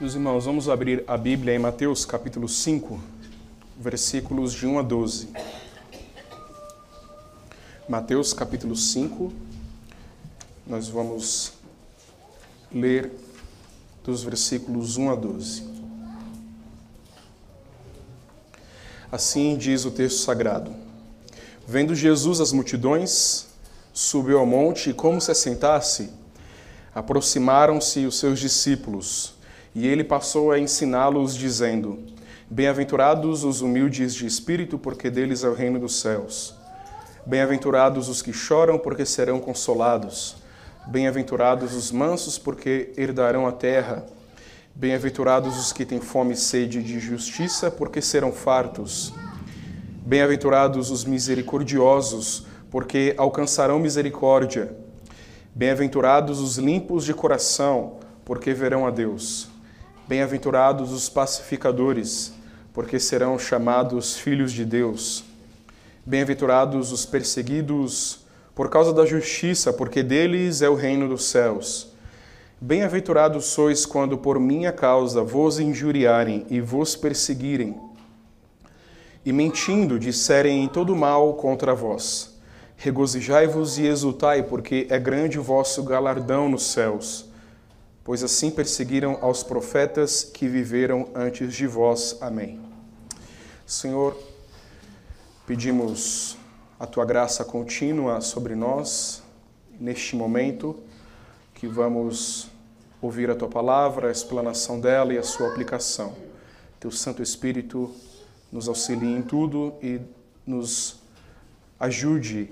Meus irmãos, vamos abrir a Bíblia em Mateus capítulo 5, versículos de 1 a 12. Mateus capítulo 5, nós vamos ler dos versículos 1 a 12. Assim diz o texto sagrado: Vendo Jesus as multidões, subiu ao monte e, como se assentasse, aproximaram-se os seus discípulos, e ele passou a ensiná-los, dizendo: Bem-aventurados os humildes de espírito, porque deles é o reino dos céus. Bem-aventurados os que choram, porque serão consolados. Bem-aventurados os mansos, porque herdarão a terra. Bem-aventurados os que têm fome e sede de justiça, porque serão fartos. Bem-aventurados os misericordiosos, porque alcançarão misericórdia. Bem-aventurados os limpos de coração, porque verão a Deus. Bem-aventurados os pacificadores, porque serão chamados filhos de Deus. Bem-aventurados os perseguidos por causa da justiça, porque deles é o reino dos céus. Bem-aventurados sois quando por minha causa vos injuriarem e vos perseguirem, e mentindo disserem todo mal contra vós. Regozijai-vos e exultai, porque é grande o vosso galardão nos céus, pois assim perseguiram aos profetas que viveram antes de vós. Amém. Senhor, pedimos a tua graça contínua sobre nós neste momento que vamos ouvir a tua palavra, a explanação dela e a sua aplicação. Teu Santo Espírito nos auxilie em tudo e nos ajude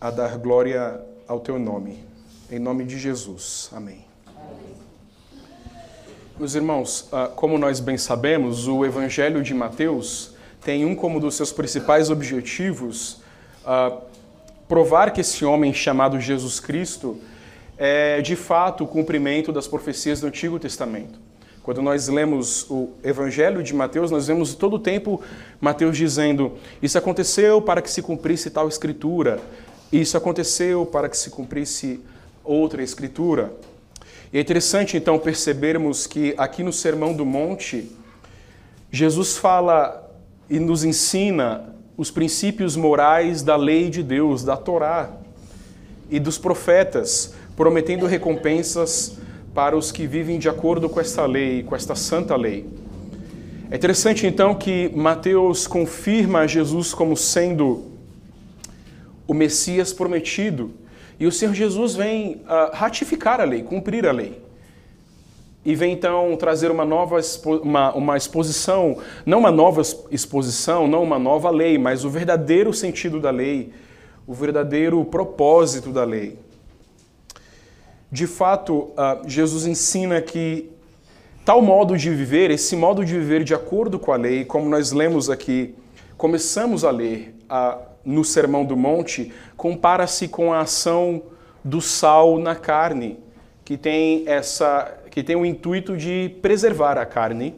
a dar glória ao teu nome. Em nome de Jesus. Amém. Meus irmãos, ah, como nós bem sabemos, o Evangelho de Mateus tem um como dos seus principais objetivos uh, provar que esse homem chamado Jesus Cristo é de fato o cumprimento das profecias do Antigo Testamento. Quando nós lemos o Evangelho de Mateus, nós vemos todo o tempo Mateus dizendo: Isso aconteceu para que se cumprisse tal escritura, isso aconteceu para que se cumprisse outra escritura. E é interessante então percebermos que aqui no Sermão do Monte, Jesus fala e nos ensina os princípios morais da lei de Deus, da Torá e dos profetas, prometendo recompensas para os que vivem de acordo com esta lei, com esta santa lei. É interessante então que Mateus confirma Jesus como sendo o Messias prometido, e o Senhor Jesus vem uh, ratificar a lei, cumprir a lei e vem então trazer uma nova uma, uma exposição, não uma nova exposição, não uma nova lei, mas o verdadeiro sentido da lei, o verdadeiro propósito da lei. De fato, Jesus ensina que tal modo de viver, esse modo de viver de acordo com a lei, como nós lemos aqui, começamos a ler no Sermão do Monte, compara-se com a ação do sal na carne, que tem essa que tem o intuito de preservar a carne,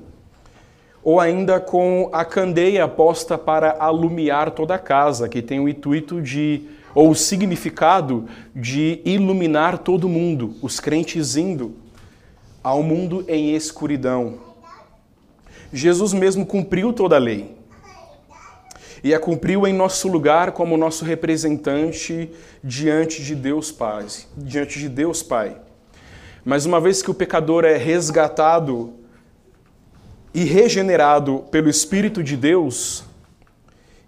ou ainda com a candeia posta para alumiar toda a casa, que tem o intuito de, ou o significado de iluminar todo mundo, os crentes indo ao mundo em escuridão. Jesus mesmo cumpriu toda a lei. E a cumpriu em nosso lugar como nosso representante diante de Deus Pai, diante de Deus Pai. Mas uma vez que o pecador é resgatado e regenerado pelo Espírito de Deus,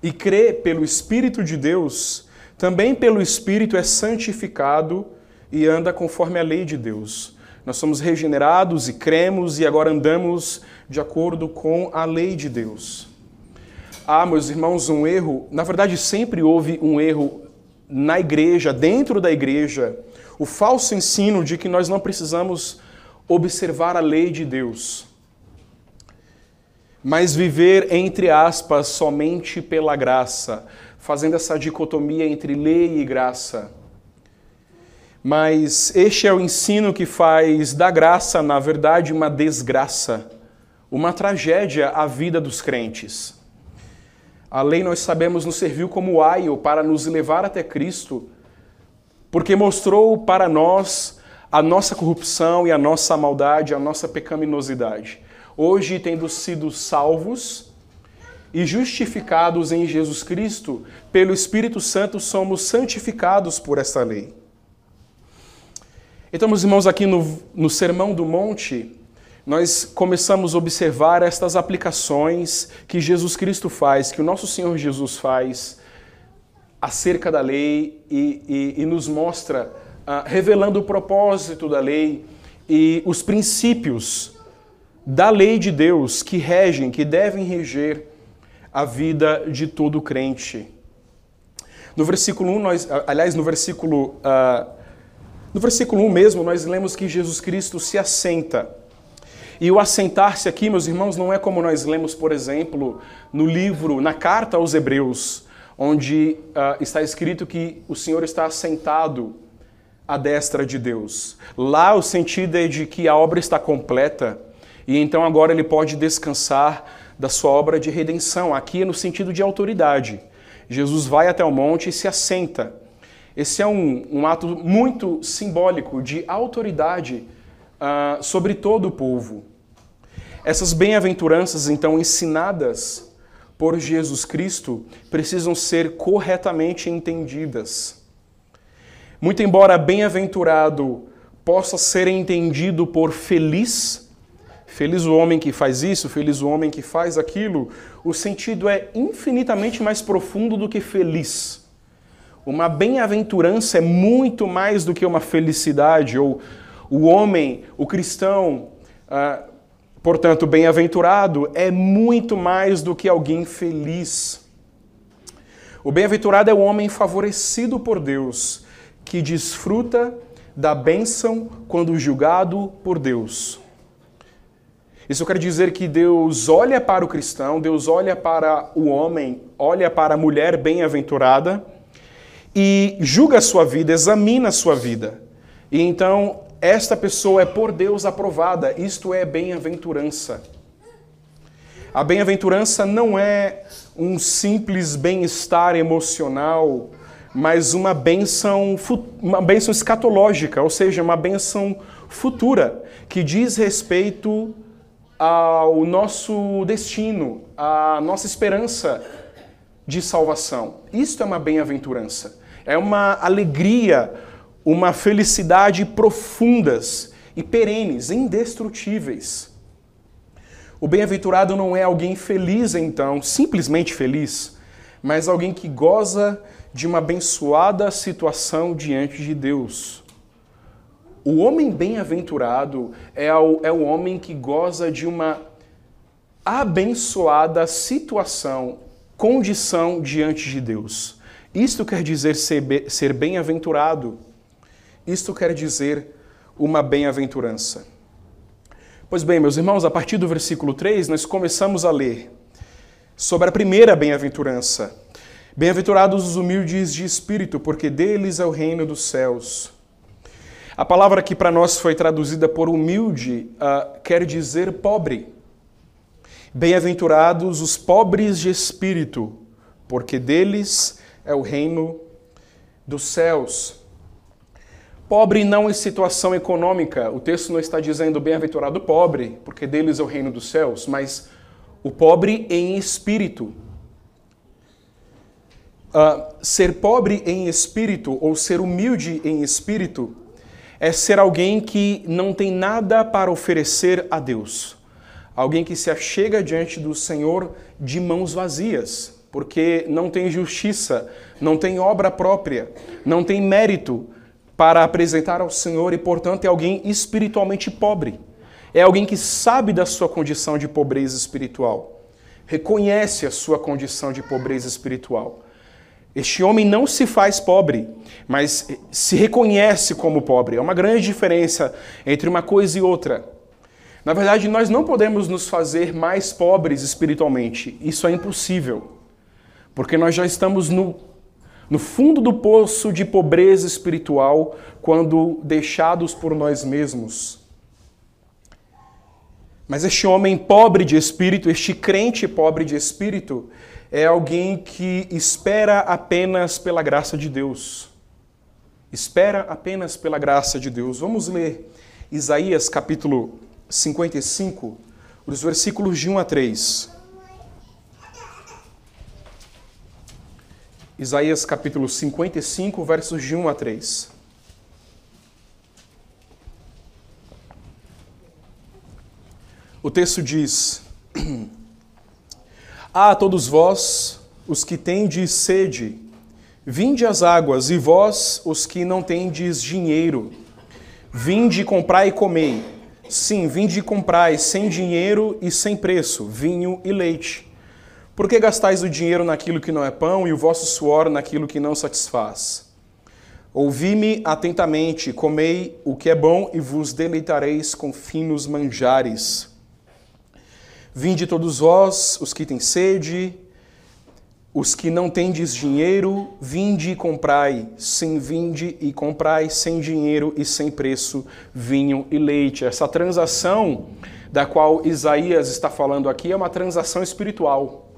e crê pelo Espírito de Deus, também pelo Espírito é santificado e anda conforme a lei de Deus. Nós somos regenerados e cremos e agora andamos de acordo com a lei de Deus. Ah, meus irmãos, um erro, na verdade sempre houve um erro na igreja, dentro da igreja, o falso ensino de que nós não precisamos observar a lei de Deus, mas viver, entre aspas, somente pela graça, fazendo essa dicotomia entre lei e graça. Mas este é o ensino que faz da graça, na verdade, uma desgraça, uma tragédia à vida dos crentes. A lei, nós sabemos, nos serviu como aio para nos levar até Cristo porque mostrou para nós a nossa corrupção e a nossa maldade, a nossa pecaminosidade. Hoje, tendo sido salvos e justificados em Jesus Cristo, pelo Espírito Santo somos santificados por essa lei. Então, meus irmãos, aqui no, no Sermão do Monte, nós começamos a observar estas aplicações que Jesus Cristo faz, que o nosso Senhor Jesus faz acerca da lei e, e, e nos mostra, uh, revelando o propósito da lei e os princípios da lei de Deus que regem, que devem reger a vida de todo crente. No versículo 1, nós, aliás, no versículo, uh, no versículo 1 mesmo, nós lemos que Jesus Cristo se assenta. E o assentar-se aqui, meus irmãos, não é como nós lemos, por exemplo, no livro, na carta aos Hebreus, onde uh, está escrito que o Senhor está assentado à destra de Deus. Lá o sentido é de que a obra está completa e então agora ele pode descansar da sua obra de redenção. Aqui é no sentido de autoridade. Jesus vai até o monte e se assenta. Esse é um, um ato muito simbólico de autoridade uh, sobre todo o povo. Essas bem-aventuranças, então, ensinadas por Jesus Cristo, precisam ser corretamente entendidas. Muito embora bem-aventurado possa ser entendido por feliz, feliz o homem que faz isso, feliz o homem que faz aquilo, o sentido é infinitamente mais profundo do que feliz. Uma bem-aventurança é muito mais do que uma felicidade, ou o homem, o cristão, uh, Portanto, bem-aventurado é muito mais do que alguém feliz. O bem-aventurado é o homem favorecido por Deus, que desfruta da bênção quando julgado por Deus. Isso quer dizer que Deus olha para o cristão, Deus olha para o homem, olha para a mulher bem-aventurada e julga a sua vida, examina a sua vida. E então esta pessoa é por Deus aprovada, isto é bem-aventurança. A bem-aventurança não é um simples bem-estar emocional, mas uma benção, uma benção escatológica, ou seja, uma benção futura, que diz respeito ao nosso destino, à nossa esperança de salvação. Isto é uma bem-aventurança. É uma alegria uma felicidade profundas e perenes, indestrutíveis. O bem-aventurado não é alguém feliz, então, simplesmente feliz, mas alguém que goza de uma abençoada situação diante de Deus. O homem bem-aventurado é o, é o homem que goza de uma abençoada situação, condição diante de Deus. Isto quer dizer ser, ser bem-aventurado. Isto quer dizer uma bem-aventurança. Pois bem, meus irmãos, a partir do versículo 3, nós começamos a ler sobre a primeira bem-aventurança. Bem-aventurados os humildes de espírito, porque deles é o reino dos céus. A palavra que para nós foi traduzida por humilde uh, quer dizer pobre. Bem-aventurados os pobres de espírito, porque deles é o reino dos céus. Pobre não em situação econômica. O texto não está dizendo bem-aventurado pobre, porque deles é o reino dos céus, mas o pobre em espírito. Uh, ser pobre em espírito ou ser humilde em espírito é ser alguém que não tem nada para oferecer a Deus. Alguém que se achega diante do Senhor de mãos vazias, porque não tem justiça, não tem obra própria, não tem mérito, para apresentar ao Senhor e, portanto, é alguém espiritualmente pobre. É alguém que sabe da sua condição de pobreza espiritual, reconhece a sua condição de pobreza espiritual. Este homem não se faz pobre, mas se reconhece como pobre. É uma grande diferença entre uma coisa e outra. Na verdade, nós não podemos nos fazer mais pobres espiritualmente. Isso é impossível. Porque nós já estamos no no fundo do poço de pobreza espiritual quando deixados por nós mesmos. Mas este homem pobre de espírito, este crente pobre de espírito, é alguém que espera apenas pela graça de Deus. espera apenas pela graça de Deus. Vamos ler Isaías capítulo 55, os versículos de 1 a 3. Isaías capítulo 55, versos de 1 a 3. O texto diz: Ah, todos vós, os que tendes sede, vinde às águas, e vós, os que não tendes dinheiro, vinde comprai e comei. Sim, vinde e comprai sem dinheiro e sem preço, vinho e leite. Por que gastais o dinheiro naquilo que não é pão e o vosso suor naquilo que não satisfaz? Ouvi-me atentamente, comei o que é bom e vos deleitareis com finos manjares. Vinde todos vós, os que têm sede, os que não tendes dinheiro, vinde e comprai. Sim, vinde e comprai sem dinheiro e sem preço vinho e leite. Essa transação da qual Isaías está falando aqui é uma transação espiritual.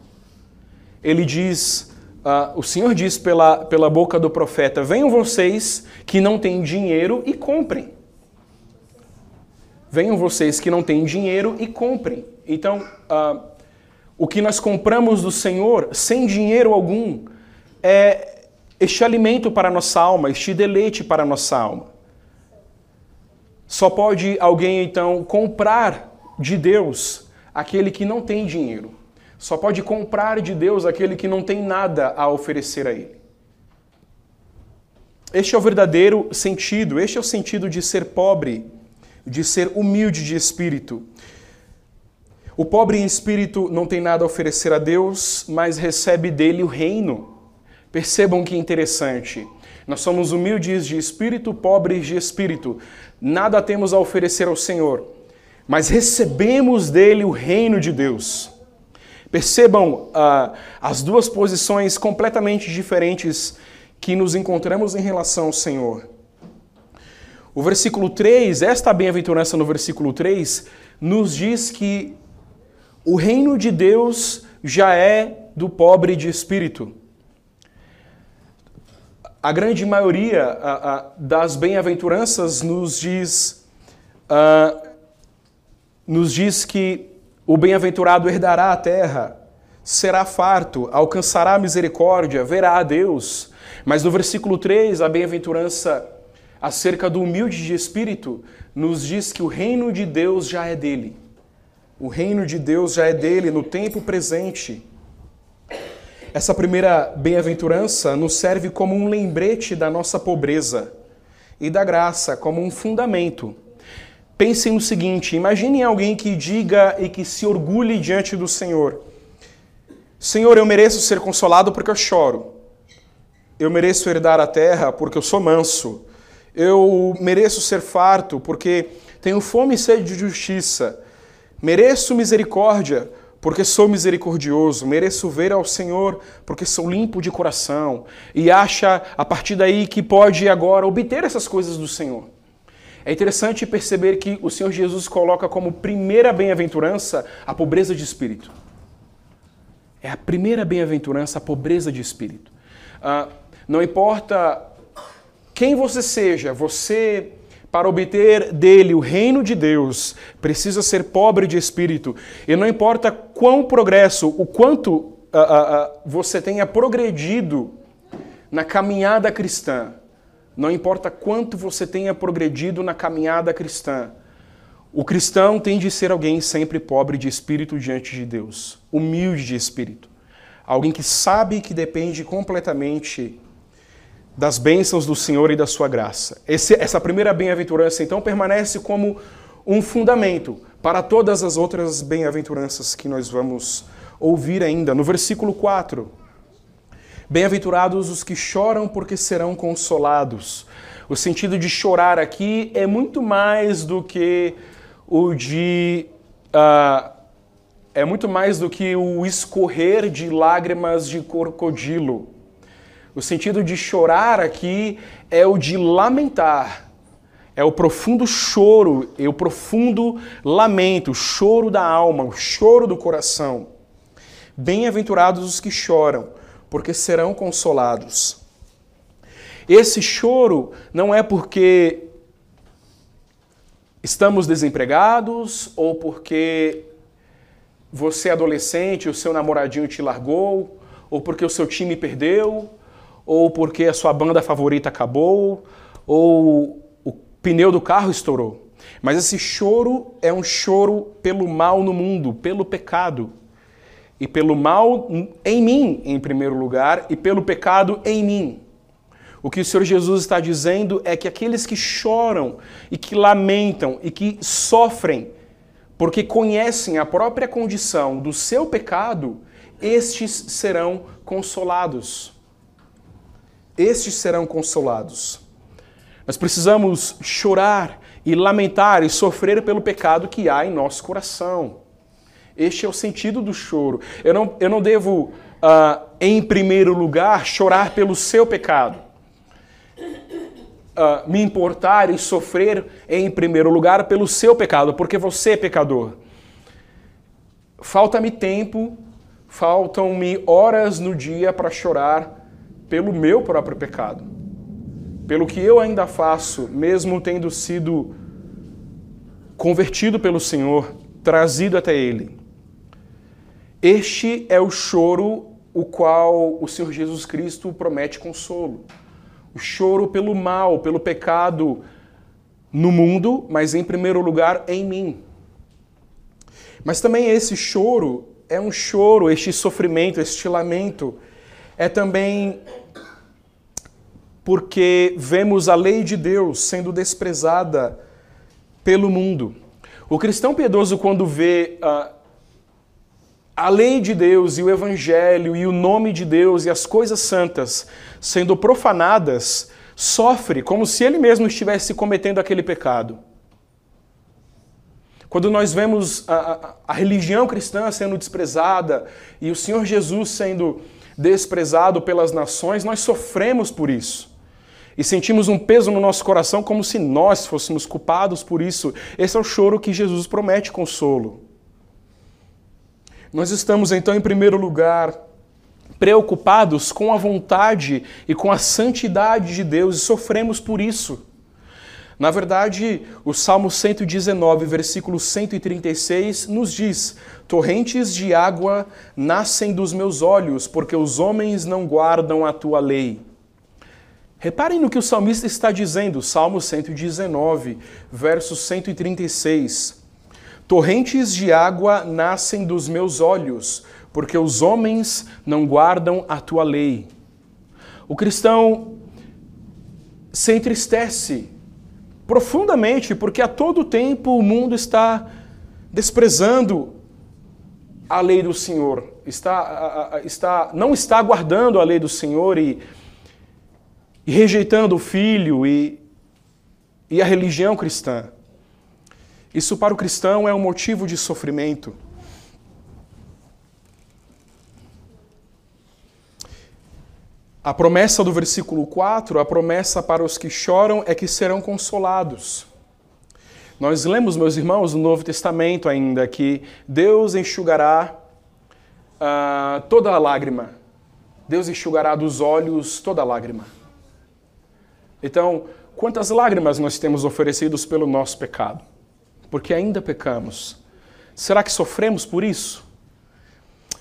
Ele diz, uh, o Senhor diz pela, pela boca do profeta: Venham vocês que não têm dinheiro e comprem. Venham vocês que não têm dinheiro e comprem. Então, uh, o que nós compramos do Senhor sem dinheiro algum é este alimento para a nossa alma, este deleite para a nossa alma. Só pode alguém então comprar de Deus aquele que não tem dinheiro. Só pode comprar de Deus aquele que não tem nada a oferecer a Ele. Este é o verdadeiro sentido, este é o sentido de ser pobre, de ser humilde de espírito. O pobre em espírito não tem nada a oferecer a Deus, mas recebe dele o reino. Percebam que interessante. Nós somos humildes de espírito, pobres de espírito. Nada temos a oferecer ao Senhor, mas recebemos dele o reino de Deus. Percebam uh, as duas posições completamente diferentes que nos encontramos em relação ao Senhor. O versículo 3, esta bem-aventurança no versículo 3, nos diz que o reino de Deus já é do pobre de espírito. A grande maioria a, a, das bem-aventuranças nos diz, a, nos diz que o bem-aventurado herdará a terra, será farto, alcançará a misericórdia, verá a Deus. Mas no versículo 3, a bem-aventurança acerca do humilde de espírito nos diz que o reino de Deus já é dele. O reino de Deus já é dele no tempo presente. Essa primeira bem-aventurança nos serve como um lembrete da nossa pobreza e da graça, como um fundamento. Pensem no seguinte: imaginem alguém que diga e que se orgulhe diante do Senhor: Senhor, eu mereço ser consolado porque eu choro. Eu mereço herdar a terra porque eu sou manso. Eu mereço ser farto porque tenho fome e sede de justiça. Mereço misericórdia, porque sou misericordioso. Mereço ver ao Senhor, porque sou limpo de coração. E acha a partir daí que pode agora obter essas coisas do Senhor. É interessante perceber que o Senhor Jesus coloca como primeira bem-aventurança a pobreza de espírito. É a primeira bem-aventurança a pobreza de espírito. Ah, não importa quem você seja, você para obter dele o reino de Deus, precisa ser pobre de espírito. E não importa quão progresso, o quanto uh, uh, você tenha progredido na caminhada cristã, não importa quanto você tenha progredido na caminhada cristã, o cristão tem de ser alguém sempre pobre de espírito diante de Deus, humilde de espírito. Alguém que sabe que depende completamente das bênçãos do Senhor e da sua graça. Esse, essa primeira bem-aventurança, então, permanece como um fundamento para todas as outras bem-aventuranças que nós vamos ouvir ainda. No versículo 4, Bem-aventurados os que choram, porque serão consolados. O sentido de chorar aqui é muito mais do que o de. Uh, é muito mais do que o escorrer de lágrimas de crocodilo. O sentido de chorar aqui é o de lamentar. É o profundo choro, é o profundo lamento, o choro da alma, o choro do coração. Bem-aventurados os que choram, porque serão consolados. Esse choro não é porque estamos desempregados ou porque você é adolescente, o seu namoradinho te largou, ou porque o seu time perdeu, ou porque a sua banda favorita acabou, ou o pneu do carro estourou. Mas esse choro é um choro pelo mal no mundo, pelo pecado. E pelo mal em mim, em primeiro lugar, e pelo pecado em mim. O que o Senhor Jesus está dizendo é que aqueles que choram e que lamentam e que sofrem porque conhecem a própria condição do seu pecado, estes serão consolados. Estes serão consolados. Nós precisamos chorar e lamentar e sofrer pelo pecado que há em nosso coração. Este é o sentido do choro. Eu não, eu não devo, uh, em primeiro lugar, chorar pelo seu pecado uh, me importar e sofrer em primeiro lugar pelo seu pecado, porque você é pecador. Falta-me tempo, faltam-me horas no dia para chorar pelo meu próprio pecado, pelo que eu ainda faço, mesmo tendo sido convertido pelo Senhor, trazido até Ele. Este é o choro o qual o Senhor Jesus Cristo promete consolo o choro pelo mal, pelo pecado no mundo, mas em primeiro lugar em mim. Mas também esse choro é um choro, este sofrimento, este lamento, é também porque vemos a lei de Deus sendo desprezada pelo mundo. O cristão piedoso, quando vê uh, a lei de Deus e o evangelho e o nome de Deus e as coisas santas sendo profanadas, sofre como se ele mesmo estivesse cometendo aquele pecado. Quando nós vemos a, a, a, religião cristã sendo desprezada e o Senhor Jesus sendo desprezado pelas nações, nós sofremos por isso. E sentimos um peso no nosso coração como se nós fôssemos culpados por isso. Esse é o choro que Jesus promete consolo. Nós estamos então, em primeiro lugar, preocupados com a vontade e com a santidade de Deus e sofremos por isso. Na verdade, o Salmo 119, versículo 136, nos diz: Torrentes de água nascem dos meus olhos, porque os homens não guardam a tua lei. Reparem no que o salmista está dizendo, Salmo 119, verso 136. Torrentes de água nascem dos meus olhos, porque os homens não guardam a tua lei. O cristão se entristece profundamente, porque a todo tempo o mundo está desprezando a lei do Senhor, está, está, não está guardando a lei do Senhor e, e rejeitando o filho e, e a religião cristã. Isso para o cristão é um motivo de sofrimento. A promessa do versículo 4, a promessa para os que choram é que serão consolados. Nós lemos, meus irmãos, no Novo Testamento ainda que Deus enxugará uh, toda a lágrima. Deus enxugará dos olhos toda a lágrima. Então, quantas lágrimas nós temos oferecidos pelo nosso pecado? Porque ainda pecamos. Será que sofremos por isso?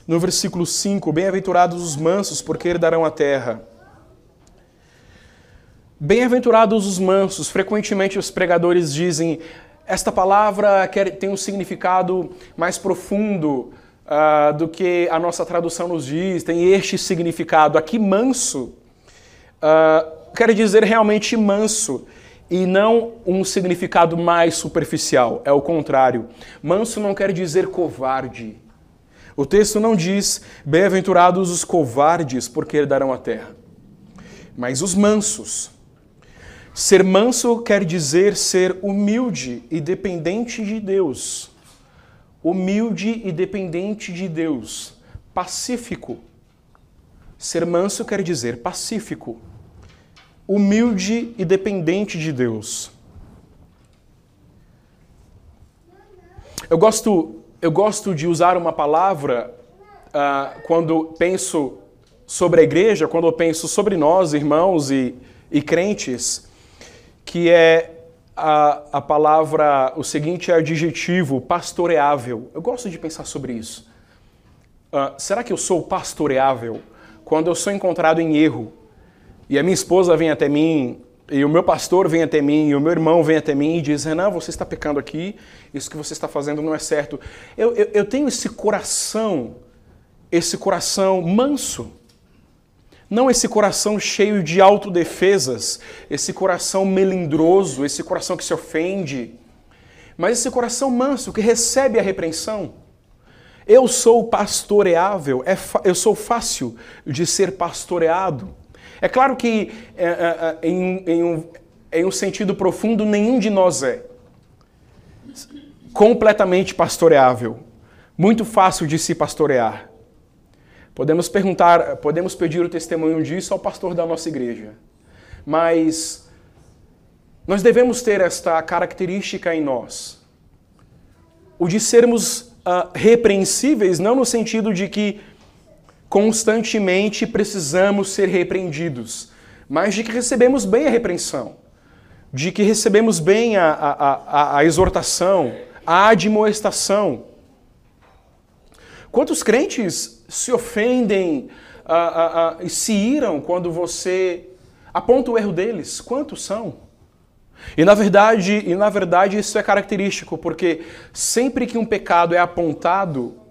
No versículo 5, bem-aventurados os mansos, porque herdarão a terra. Bem-aventurados os mansos, frequentemente os pregadores dizem, esta palavra tem um significado mais profundo uh, do que a nossa tradução nos diz, tem este significado. Aqui, manso, uh, quer dizer realmente manso e não um significado mais superficial, é o contrário. Manso não quer dizer covarde. O texto não diz: bem-aventurados os covardes, porque herdarão a terra, mas os mansos. Ser manso quer dizer ser humilde e dependente de Deus. Humilde e dependente de Deus. Pacífico. Ser manso quer dizer pacífico humilde e dependente de Deus. Eu gosto, eu gosto de usar uma palavra uh, quando penso sobre a igreja, quando eu penso sobre nós, irmãos e, e crentes, que é a, a palavra, o seguinte adjetivo, pastoreável. Eu gosto de pensar sobre isso. Uh, será que eu sou pastoreável? Quando eu sou encontrado em erro e a minha esposa vem até mim, e o meu pastor vem até mim, e o meu irmão vem até mim e diz: Renan, você está pecando aqui, isso que você está fazendo não é certo. Eu, eu, eu tenho esse coração, esse coração manso não esse coração cheio de autodefesas, esse coração melindroso, esse coração que se ofende, mas esse coração manso que recebe a repreensão. Eu sou pastoreável, é eu sou fácil de ser pastoreado. É claro que, é, é, é, em, em, um, em um sentido profundo, nenhum de nós é completamente pastoreável, muito fácil de se pastorear. Podemos perguntar, podemos pedir o testemunho disso ao pastor da nossa igreja. Mas nós devemos ter esta característica em nós. O de sermos uh, repreensíveis, não no sentido de que constantemente precisamos ser repreendidos, mas de que recebemos bem a repreensão, de que recebemos bem a, a, a, a exortação, a admoestação. Quantos crentes se ofendem e se iram quando você aponta o erro deles. Quantos são? E na verdade, e na verdade isso é característico, porque sempre que um pecado é apontado,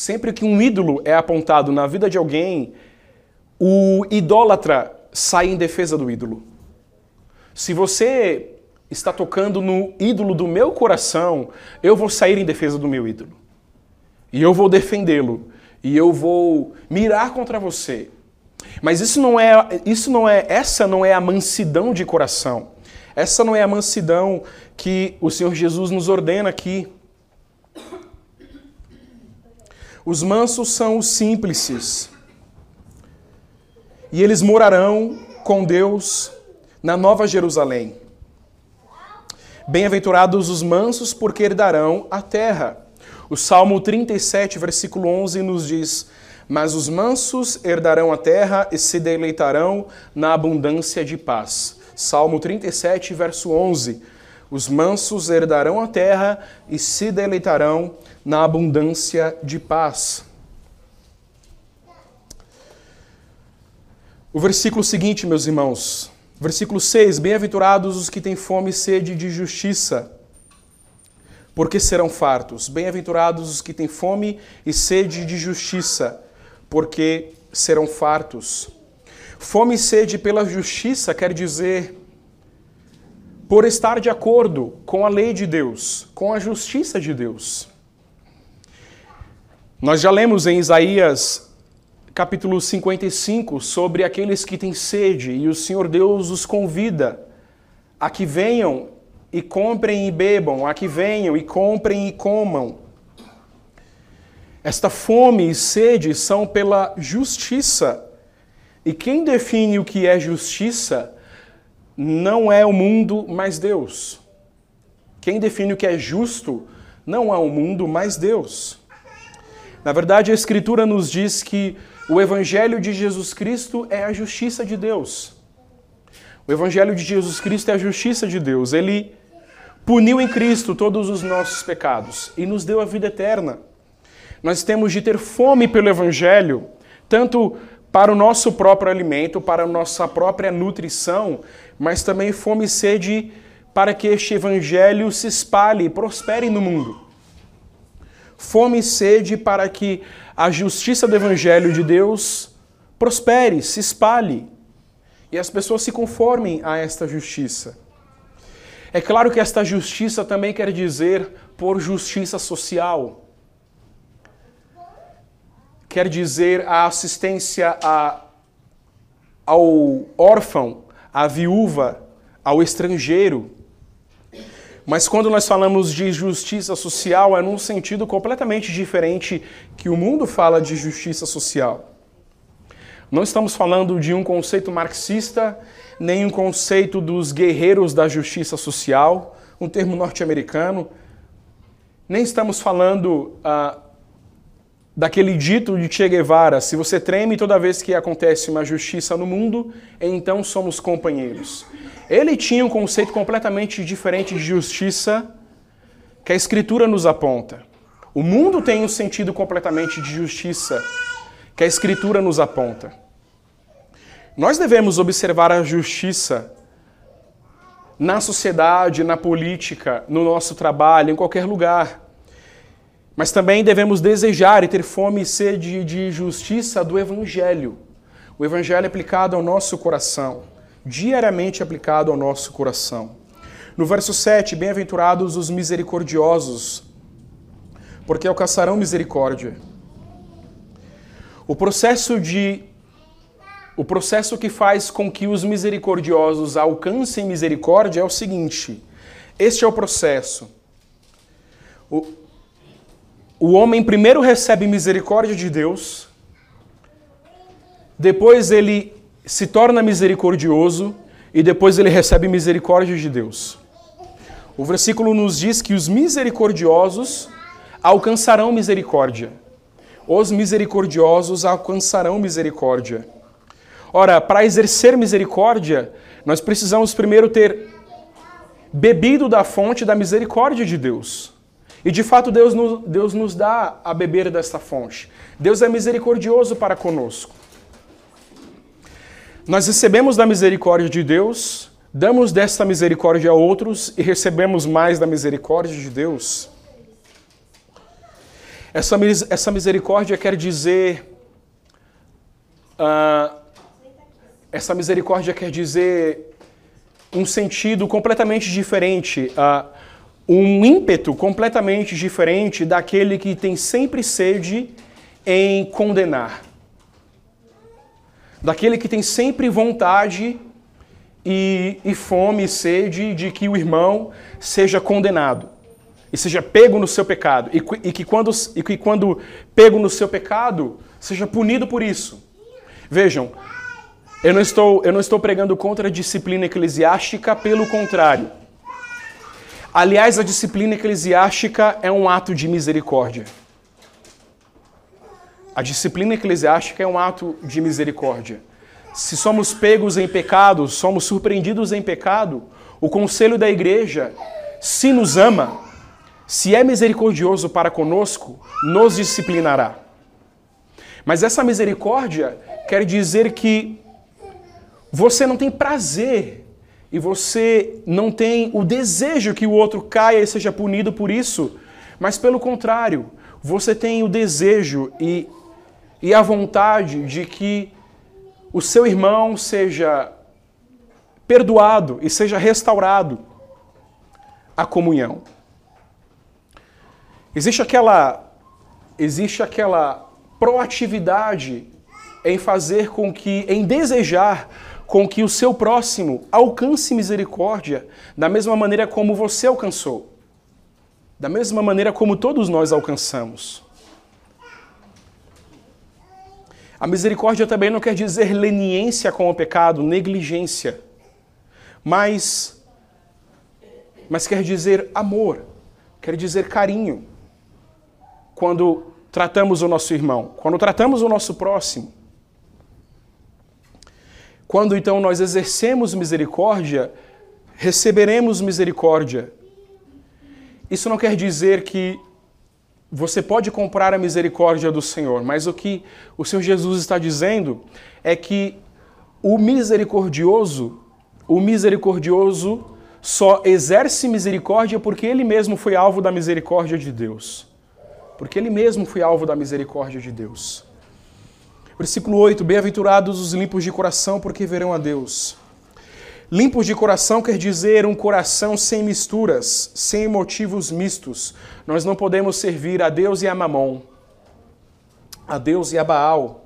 sempre que um ídolo é apontado na vida de alguém, o idólatra sai em defesa do ídolo. Se você está tocando no ídolo do meu coração, eu vou sair em defesa do meu ídolo. E eu vou defendê-lo e eu vou mirar contra você. Mas isso não é, isso não é, essa não é a mansidão de coração. Essa não é a mansidão que o Senhor Jesus nos ordena aqui. Os mansos são os simples. E eles morarão com Deus na Nova Jerusalém. Bem-aventurados os mansos, porque herdarão a terra. O Salmo 37, versículo 11 nos diz: Mas os mansos herdarão a terra e se deleitarão na abundância de paz. Salmo 37, verso 11. Os mansos herdarão a terra e se deleitarão na abundância de paz. O versículo seguinte, meus irmãos, versículo 6: Bem-aventurados os que têm fome e sede de justiça porque serão fartos. Bem-aventurados os que têm fome e sede de justiça, porque serão fartos. Fome e sede pela justiça quer dizer por estar de acordo com a lei de Deus, com a justiça de Deus. Nós já lemos em Isaías capítulo 55 sobre aqueles que têm sede e o Senhor Deus os convida a que venham e comprem e bebam, a que venham e comprem e comam. Esta fome e sede são pela justiça. E quem define o que é justiça não é o mundo, mas Deus. Quem define o que é justo não é o mundo, mas Deus. Na verdade, a Escritura nos diz que o Evangelho de Jesus Cristo é a justiça de Deus. O Evangelho de Jesus Cristo é a justiça de Deus. Ele puniu em Cristo todos os nossos pecados e nos deu a vida eterna. Nós temos de ter fome pelo Evangelho, tanto para o nosso próprio alimento, para a nossa própria nutrição, mas também fome e sede para que este Evangelho se espalhe e prospere no mundo. Fome e sede para que a justiça do Evangelho de Deus prospere, se espalhe e as pessoas se conformem a esta justiça. É claro que esta justiça também quer dizer por justiça social. Quer dizer a assistência a, ao órfão, à viúva, ao estrangeiro. Mas quando nós falamos de justiça social, é num sentido completamente diferente que o mundo fala de justiça social. Não estamos falando de um conceito marxista nem um conceito dos guerreiros da justiça social, um termo norte-americano. Nem estamos falando ah, daquele dito de Che Guevara: se você treme toda vez que acontece uma justiça no mundo, então somos companheiros. Ele tinha um conceito completamente diferente de justiça que a Escritura nos aponta. O mundo tem um sentido completamente de justiça que a Escritura nos aponta. Nós devemos observar a justiça na sociedade, na política, no nosso trabalho, em qualquer lugar. Mas também devemos desejar e ter fome e sede de justiça do Evangelho. O Evangelho aplicado ao nosso coração, diariamente aplicado ao nosso coração. No verso 7, bem-aventurados os misericordiosos, porque alcançarão misericórdia. O processo de o processo que faz com que os misericordiosos alcancem misericórdia é o seguinte: este é o processo. O, o homem primeiro recebe misericórdia de Deus, depois ele se torna misericordioso e depois ele recebe misericórdia de Deus. O versículo nos diz que os misericordiosos alcançarão misericórdia. Os misericordiosos alcançarão misericórdia. Ora, para exercer misericórdia, nós precisamos primeiro ter bebido da fonte da misericórdia de Deus. E de fato, Deus nos, Deus nos dá a beber desta fonte. Deus é misericordioso para conosco. Nós recebemos da misericórdia de Deus, damos desta misericórdia a outros e recebemos mais da misericórdia de Deus. Essa, essa misericórdia quer dizer. Uh, essa misericórdia quer dizer um sentido completamente diferente, uh, um ímpeto completamente diferente daquele que tem sempre sede em condenar. Daquele que tem sempre vontade e, e fome e sede de que o irmão seja condenado e seja pego no seu pecado, e, e, que, quando, e que quando pego no seu pecado, seja punido por isso. Vejam, eu não estou, eu não estou pregando contra a disciplina eclesiástica, pelo contrário. Aliás, a disciplina eclesiástica é um ato de misericórdia. A disciplina eclesiástica é um ato de misericórdia. Se somos pegos em pecado, somos surpreendidos em pecado, o conselho da igreja, se nos ama, se é misericordioso para conosco, nos disciplinará. Mas essa misericórdia quer dizer que você não tem prazer e você não tem o desejo que o outro caia e seja punido por isso, mas pelo contrário, você tem o desejo e, e a vontade de que o seu irmão seja perdoado e seja restaurado a comunhão. Existe aquela existe aquela proatividade em fazer com que em desejar com que o seu próximo alcance misericórdia da mesma maneira como você alcançou. Da mesma maneira como todos nós alcançamos. A misericórdia também não quer dizer leniência com o pecado, negligência, mas mas quer dizer amor, quer dizer carinho quando tratamos o nosso irmão, quando tratamos o nosso próximo. Quando então nós exercemos misericórdia, receberemos misericórdia. Isso não quer dizer que você pode comprar a misericórdia do Senhor, mas o que o Senhor Jesus está dizendo é que o misericordioso, o misericordioso só exerce misericórdia porque ele mesmo foi alvo da misericórdia de Deus porque ele mesmo foi alvo da misericórdia de Deus. Versículo 8: Bem-aventurados os limpos de coração, porque verão a Deus. Limpos de coração quer dizer um coração sem misturas, sem motivos mistos. Nós não podemos servir a Deus e a Mamon, a Deus e a Baal.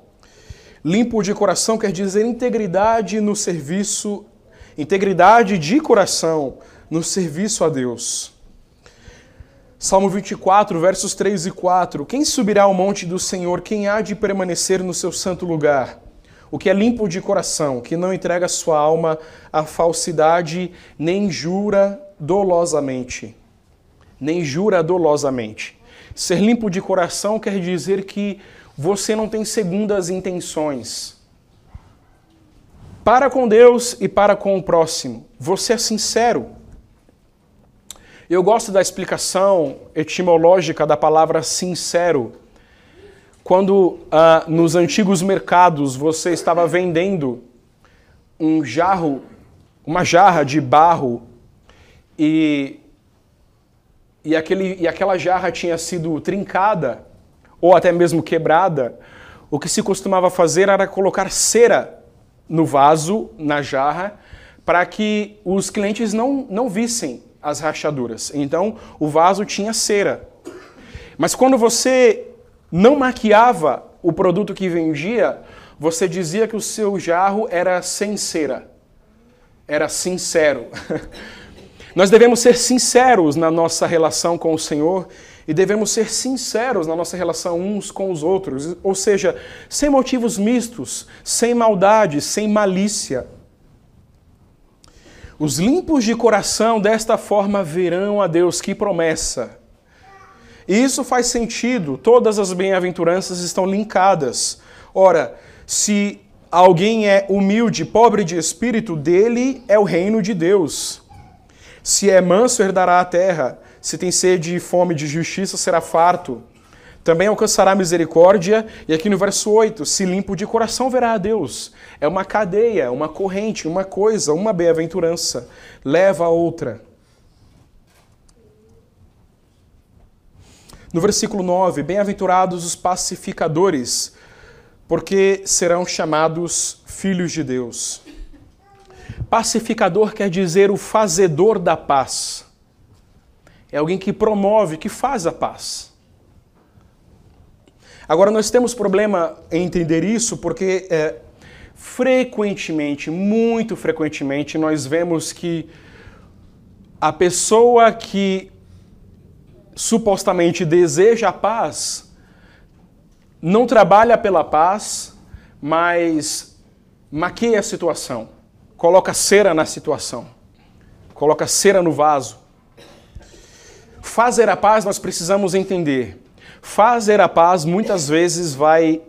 Limpo de coração quer dizer integridade no serviço, integridade de coração no serviço a Deus. Salmo 24, versos 3 e 4. Quem subirá ao monte do Senhor? Quem há de permanecer no seu santo lugar? O que é limpo de coração, que não entrega sua alma à falsidade, nem jura dolosamente. Nem jura dolosamente. Ser limpo de coração quer dizer que você não tem segundas intenções. Para com Deus e para com o próximo. Você é sincero. Eu gosto da explicação etimológica da palavra sincero. Quando ah, nos antigos mercados você estava vendendo um jarro, uma jarra de barro e e, aquele, e aquela jarra tinha sido trincada ou até mesmo quebrada, o que se costumava fazer era colocar cera no vaso, na jarra, para que os clientes não, não vissem as rachaduras. Então, o vaso tinha cera. Mas quando você não maquiava o produto que vendia, você dizia que o seu jarro era sem cera. Era sincero. Nós devemos ser sinceros na nossa relação com o Senhor e devemos ser sinceros na nossa relação uns com os outros, ou seja, sem motivos mistos, sem maldade, sem malícia. Os limpos de coração desta forma verão a Deus, que promessa. E isso faz sentido, todas as bem-aventuranças estão linkadas. Ora, se alguém é humilde, pobre de espírito, dele é o reino de Deus. Se é manso, herdará a terra. Se tem sede e fome de justiça, será farto. Também alcançará misericórdia. E aqui no verso 8: se limpo de coração, verá a Deus. É uma cadeia, uma corrente, uma coisa, uma bem-aventurança. Leva a outra. No versículo 9: Bem-aventurados os pacificadores, porque serão chamados filhos de Deus. Pacificador quer dizer o fazedor da paz. É alguém que promove, que faz a paz. Agora, nós temos problema em entender isso porque é, frequentemente, muito frequentemente, nós vemos que a pessoa que supostamente deseja a paz não trabalha pela paz, mas maqueia a situação coloca cera na situação, coloca cera no vaso. Fazer a paz nós precisamos entender. Fazer a paz muitas vezes vai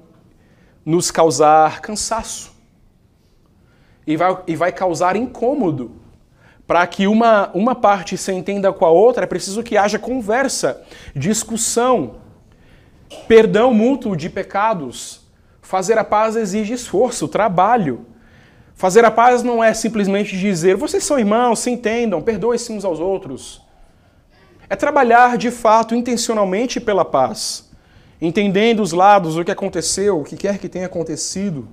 nos causar cansaço e vai, e vai causar incômodo. Para que uma, uma parte se entenda com a outra, é preciso que haja conversa, discussão, perdão mútuo de pecados. Fazer a paz exige esforço, trabalho. Fazer a paz não é simplesmente dizer, vocês são irmãos, se entendam, perdoem-se uns aos outros. É trabalhar de fato, intencionalmente pela paz, entendendo os lados, o que aconteceu, o que quer que tenha acontecido.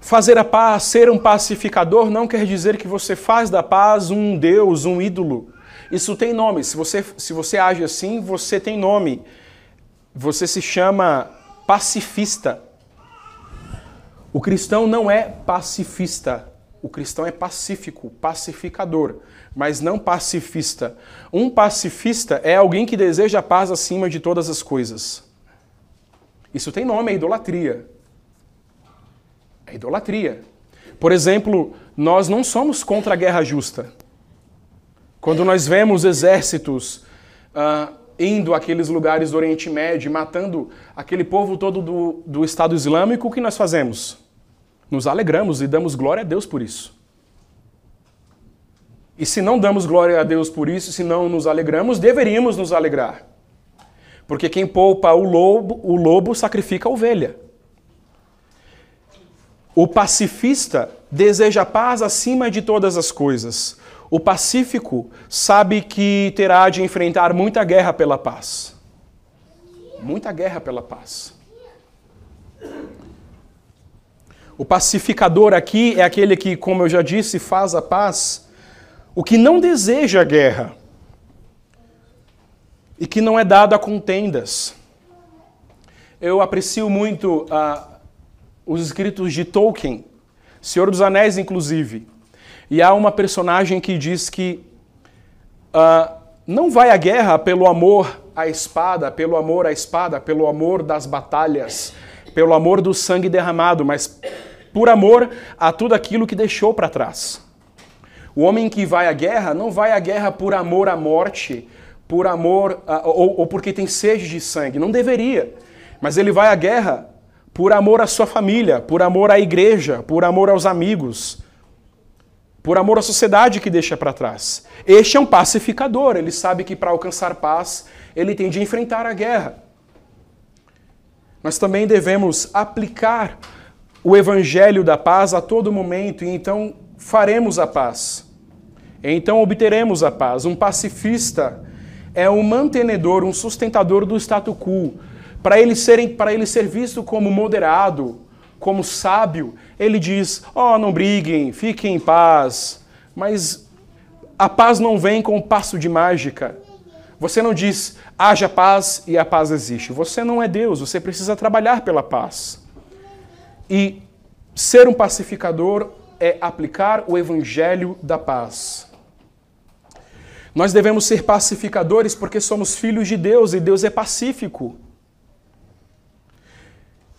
Fazer a paz, ser um pacificador, não quer dizer que você faz da paz um Deus, um ídolo. Isso tem nome. Se você, se você age assim, você tem nome. Você se chama pacifista. O cristão não é pacifista. O cristão é pacífico, pacificador, mas não pacifista. Um pacifista é alguém que deseja a paz acima de todas as coisas. Isso tem nome, é idolatria. É idolatria. Por exemplo, nós não somos contra a guerra justa. Quando nós vemos exércitos uh, indo àqueles lugares do Oriente Médio, matando aquele povo todo do, do Estado Islâmico, o que nós fazemos? nos alegramos e damos glória a Deus por isso. E se não damos glória a Deus por isso, se não nos alegramos, deveríamos nos alegrar. Porque quem poupa o lobo, o lobo sacrifica a ovelha. O pacifista deseja paz acima de todas as coisas. O pacífico sabe que terá de enfrentar muita guerra pela paz. Muita guerra pela paz. O pacificador aqui é aquele que, como eu já disse, faz a paz, o que não deseja guerra e que não é dado a contendas. Eu aprecio muito uh, os escritos de Tolkien, Senhor dos Anéis, inclusive. E há uma personagem que diz que uh, não vai à guerra pelo amor à espada, pelo amor à espada, pelo amor das batalhas, pelo amor do sangue derramado, mas por amor a tudo aquilo que deixou para trás. O homem que vai à guerra não vai à guerra por amor à morte, por amor ou, ou porque tem sede de sangue. Não deveria. Mas ele vai à guerra por amor à sua família, por amor à igreja, por amor aos amigos, por amor à sociedade que deixa para trás. Este é um pacificador, ele sabe que para alcançar paz, ele tem de enfrentar a guerra. Nós também devemos aplicar o evangelho da paz a todo momento e então faremos a paz. Então obteremos a paz. Um pacifista é um mantenedor, um sustentador do status quo. Para ele, ser, para ele ser visto como moderado, como sábio, ele diz: Oh, não briguem, fiquem em paz. Mas a paz não vem com um passo de mágica. Você não diz, haja paz e a paz existe. Você não é Deus, você precisa trabalhar pela paz. E ser um pacificador é aplicar o evangelho da paz. Nós devemos ser pacificadores porque somos filhos de Deus e Deus é pacífico.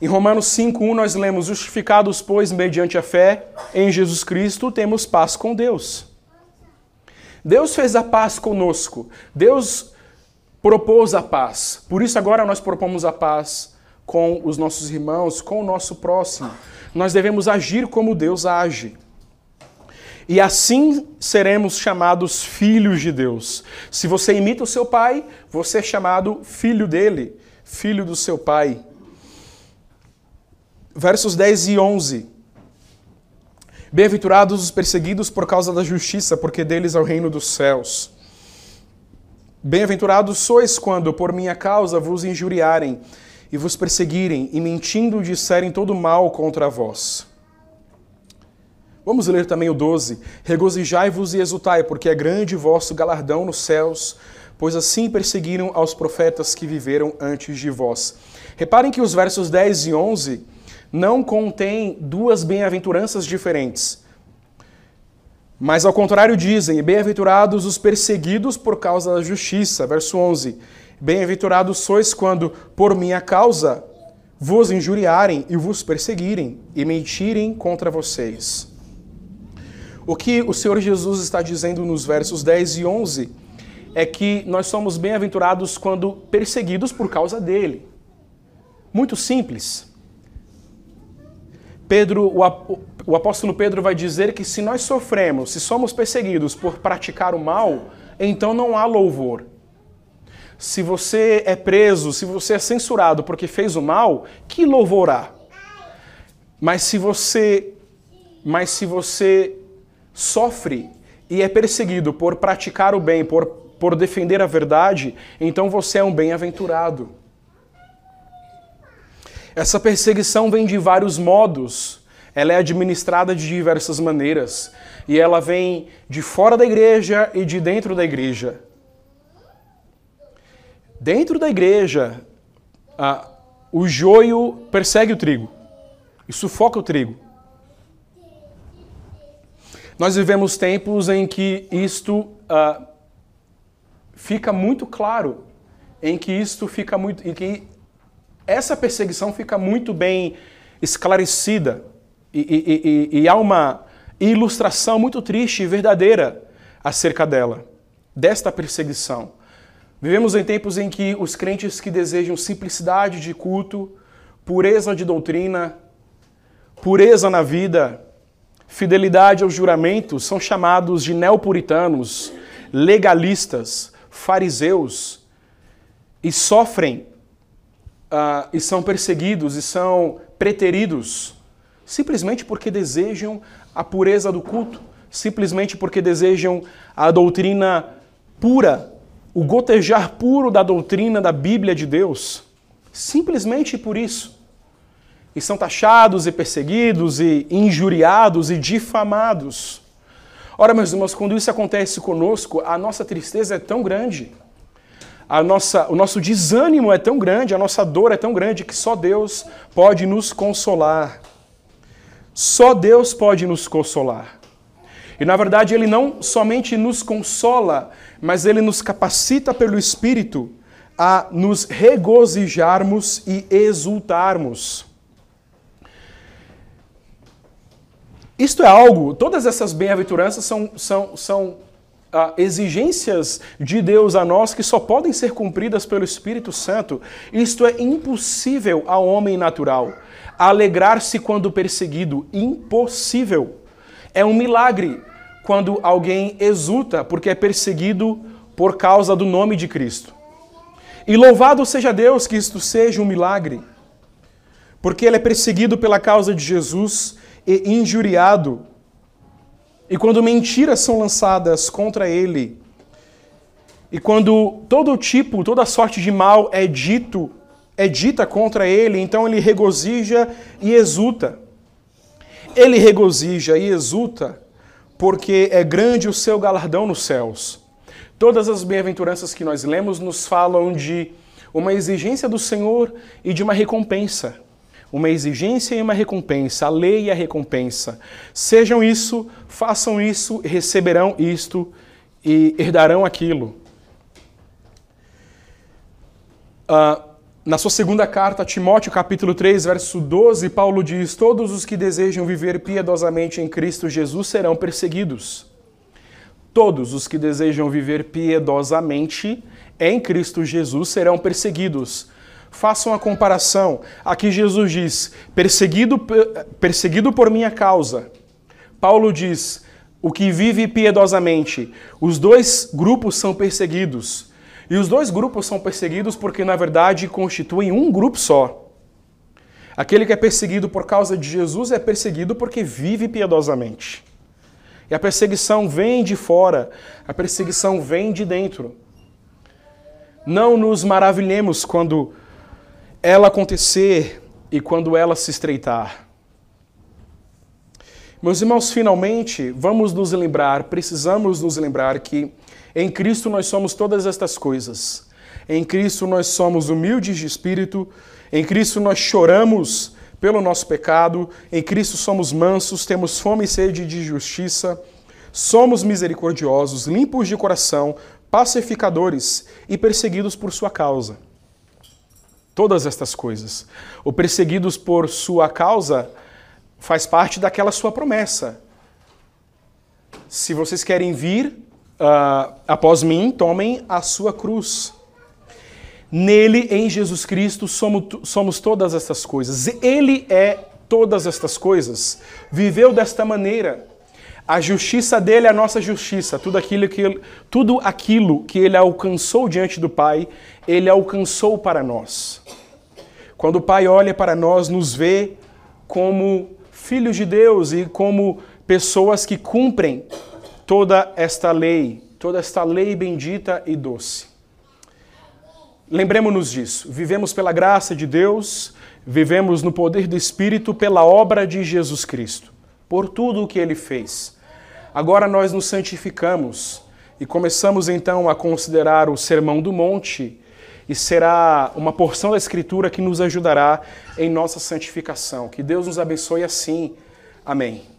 Em Romanos 5:1 nós lemos: "Justificados, pois, mediante a fé em Jesus Cristo, temos paz com Deus." Deus fez a paz conosco. Deus propôs a paz. Por isso agora nós propomos a paz com os nossos irmãos, com o nosso próximo. Nós devemos agir como Deus age. E assim seremos chamados filhos de Deus. Se você imita o seu pai, você é chamado filho dele, filho do seu pai. Versos 10 e 11. Bem-aventurados os perseguidos por causa da justiça, porque deles é o reino dos céus. Bem-aventurados sois quando, por minha causa, vos injuriarem e vos perseguirem, e mentindo disserem todo mal contra vós. Vamos ler também o 12. Regozijai-vos e exultai, porque é grande vosso galardão nos céus, pois assim perseguiram aos profetas que viveram antes de vós. Reparem que os versos 10 e 11 não contêm duas bem-aventuranças diferentes. Mas ao contrário dizem: Bem-aventurados os perseguidos por causa da justiça. Verso 11: Bem-aventurados sois quando, por minha causa, vos injuriarem e vos perseguirem e mentirem contra vocês. O que o Senhor Jesus está dizendo nos versos 10 e 11 é que nós somos bem-aventurados quando perseguidos por causa dele. Muito simples. Pedro, o apóstolo Pedro vai dizer que se nós sofremos, se somos perseguidos por praticar o mal, então não há louvor. Se você é preso, se você é censurado porque fez o mal, que louvor há? Mas se você mas se você sofre e é perseguido por praticar o bem, por, por defender a verdade, então você é um bem-aventurado. Essa perseguição vem de vários modos, ela é administrada de diversas maneiras, e ela vem de fora da igreja e de dentro da igreja. Dentro da igreja, o joio persegue o trigo e sufoca o trigo. Nós vivemos tempos em que isto fica muito claro, em que isto fica muito, em que essa perseguição fica muito bem esclarecida e, e, e, e há uma ilustração muito triste e verdadeira acerca dela, desta perseguição. Vivemos em tempos em que os crentes que desejam simplicidade de culto, pureza de doutrina, pureza na vida, fidelidade aos juramentos são chamados de neopuritanos, legalistas, fariseus e sofrem uh, e são perseguidos e são preteridos simplesmente porque desejam a pureza do culto, simplesmente porque desejam a doutrina pura, o gotejar puro da doutrina da Bíblia de Deus. Simplesmente por isso e são taxados e perseguidos e injuriados e difamados. Ora, meus irmãos, quando isso acontece conosco, a nossa tristeza é tão grande, a nossa, o nosso desânimo é tão grande, a nossa dor é tão grande que só Deus pode nos consolar. Só Deus pode nos consolar. E na verdade, Ele não somente nos consola, mas Ele nos capacita pelo Espírito a nos regozijarmos e exultarmos. Isto é algo, todas essas bem-aventuranças são, são, são uh, exigências de Deus a nós que só podem ser cumpridas pelo Espírito Santo. Isto é impossível ao homem natural. Alegrar-se quando perseguido, impossível. É um milagre quando alguém exulta porque é perseguido por causa do nome de Cristo. E louvado seja Deus que isto seja um milagre, porque ele é perseguido pela causa de Jesus e injuriado. E quando mentiras são lançadas contra ele, e quando todo tipo, toda sorte de mal é dito, é dita contra ele, então ele regozija e exulta. Ele regozija e exulta porque é grande o seu galardão nos céus. Todas as bem-aventuranças que nós lemos nos falam de uma exigência do Senhor e de uma recompensa. Uma exigência e uma recompensa, a lei e a recompensa. Sejam isso, façam isso, receberão isto e herdarão aquilo. Uh, na sua segunda carta, Timóteo, capítulo 3, verso 12, Paulo diz: Todos os que desejam viver piedosamente em Cristo Jesus serão perseguidos. Todos os que desejam viver piedosamente em Cristo Jesus serão perseguidos. Façam a comparação. Aqui Jesus diz: perseguido, perseguido por minha causa. Paulo diz: o que vive piedosamente. Os dois grupos são perseguidos. E os dois grupos são perseguidos porque, na verdade, constituem um grupo só. Aquele que é perseguido por causa de Jesus é perseguido porque vive piedosamente. E a perseguição vem de fora, a perseguição vem de dentro. Não nos maravilhemos quando ela acontecer e quando ela se estreitar. Meus irmãos, finalmente, vamos nos lembrar, precisamos nos lembrar que em Cristo nós somos todas estas coisas. Em Cristo nós somos humildes de espírito, em Cristo nós choramos pelo nosso pecado, em Cristo somos mansos, temos fome e sede de justiça, somos misericordiosos, limpos de coração, pacificadores e perseguidos por sua causa. Todas estas coisas. O perseguidos por sua causa faz parte daquela sua promessa. Se vocês querem vir, uh, após mim, tomem a sua cruz. Nele, em Jesus Cristo, somos, somos todas estas coisas. Ele é todas estas coisas. Viveu desta maneira. A justiça dele é a nossa justiça. Tudo aquilo que ele, tudo aquilo que ele alcançou diante do Pai, ele alcançou para nós. Quando o Pai olha para nós, nos vê como filhos de Deus e como pessoas que cumprem toda esta lei, toda esta lei bendita e doce. Lembremos-nos disso. Vivemos pela graça de Deus, vivemos no poder do Espírito pela obra de Jesus Cristo, por tudo o que ele fez. Agora nós nos santificamos e começamos então a considerar o Sermão do Monte e será uma porção da Escritura que nos ajudará em nossa santificação. Que Deus nos abençoe assim. Amém.